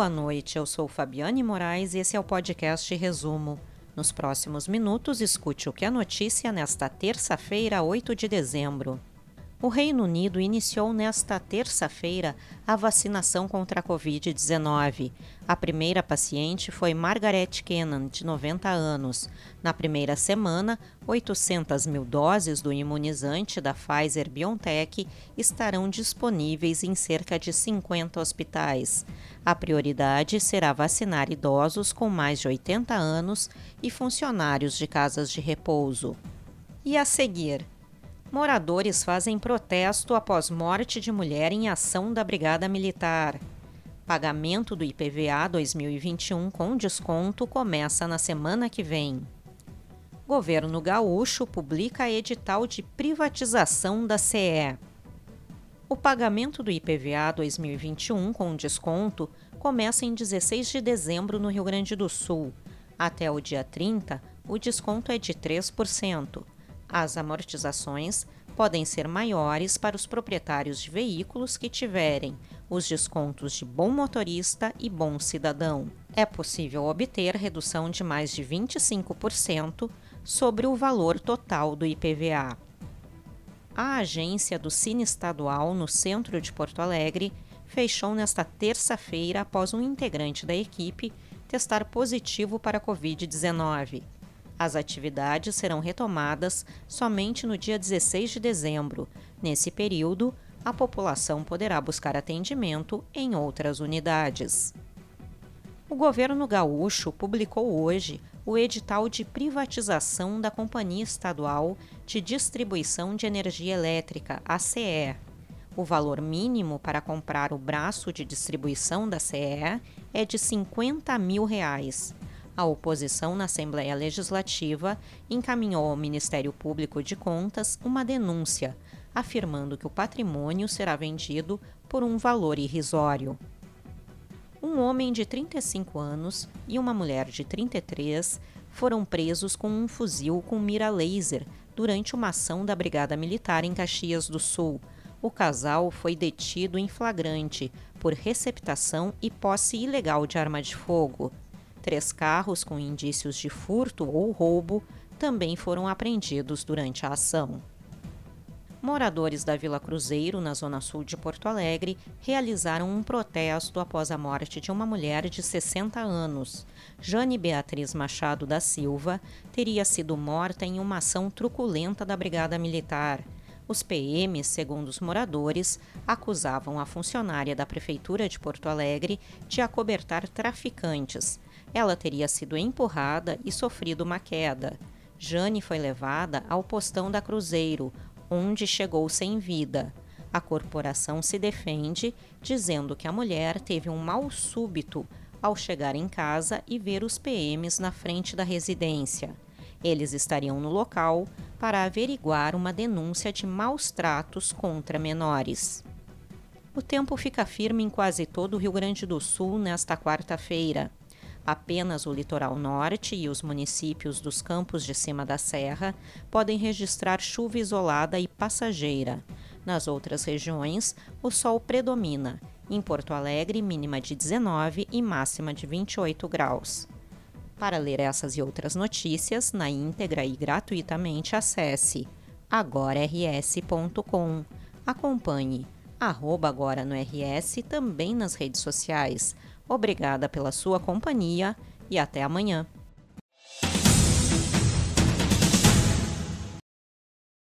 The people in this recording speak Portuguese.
Boa noite, eu sou Fabiane Moraes e esse é o podcast Resumo. Nos próximos minutos, escute o que é notícia nesta terça-feira, 8 de dezembro. O Reino Unido iniciou nesta terça-feira a vacinação contra a Covid-19. A primeira paciente foi Margaret Kennan, de 90 anos. Na primeira semana, 800 mil doses do imunizante da Pfizer BioNTech estarão disponíveis em cerca de 50 hospitais. A prioridade será vacinar idosos com mais de 80 anos e funcionários de casas de repouso. E a seguir, Moradores fazem protesto após morte de mulher em ação da Brigada Militar. Pagamento do IPVA 2021 com desconto começa na semana que vem. Governo gaúcho publica edital de privatização da CE. O pagamento do IPVA 2021 com desconto começa em 16 de dezembro no Rio Grande do Sul. Até o dia 30, o desconto é de 3%. As amortizações podem ser maiores para os proprietários de veículos que tiverem os descontos de bom motorista e bom cidadão. É possível obter redução de mais de 25% sobre o valor total do IPVA. A agência do Cine Estadual no centro de Porto Alegre fechou nesta terça-feira após um integrante da equipe testar positivo para a Covid-19. As atividades serão retomadas somente no dia 16 de dezembro. Nesse período, a população poderá buscar atendimento em outras unidades. O governo gaúcho publicou hoje o edital de privatização da Companhia Estadual de Distribuição de Energia Elétrica, a CE. O valor mínimo para comprar o braço de distribuição da CE é de 50 mil reais a oposição na Assembleia Legislativa encaminhou ao Ministério Público de Contas uma denúncia, afirmando que o patrimônio será vendido por um valor irrisório. Um homem de 35 anos e uma mulher de 33 foram presos com um fuzil com mira laser durante uma ação da Brigada Militar em Caxias do Sul. O casal foi detido em flagrante por receptação e posse ilegal de arma de fogo. Três carros com indícios de furto ou roubo também foram apreendidos durante a ação. Moradores da Vila Cruzeiro, na zona sul de Porto Alegre, realizaram um protesto após a morte de uma mulher de 60 anos. Jane Beatriz Machado da Silva teria sido morta em uma ação truculenta da Brigada Militar. Os PMs, segundo os moradores, acusavam a funcionária da Prefeitura de Porto Alegre de acobertar traficantes ela teria sido empurrada e sofrido uma queda. Jane foi levada ao postão da Cruzeiro, onde chegou sem vida. A corporação se defende, dizendo que a mulher teve um mal súbito ao chegar em casa e ver os PMs na frente da residência. Eles estariam no local para averiguar uma denúncia de maus tratos contra menores. O tempo fica firme em quase todo o Rio Grande do Sul nesta quarta-feira. Apenas o litoral norte e os municípios dos campos de cima da serra podem registrar chuva isolada e passageira. Nas outras regiões, o sol predomina. Em Porto Alegre, mínima de 19 e máxima de 28 graus. Para ler essas e outras notícias na íntegra e gratuitamente, acesse agorars.com. Acompanhe arroba agora no RS também nas redes sociais Obrigada pela sua companhia e até amanhã.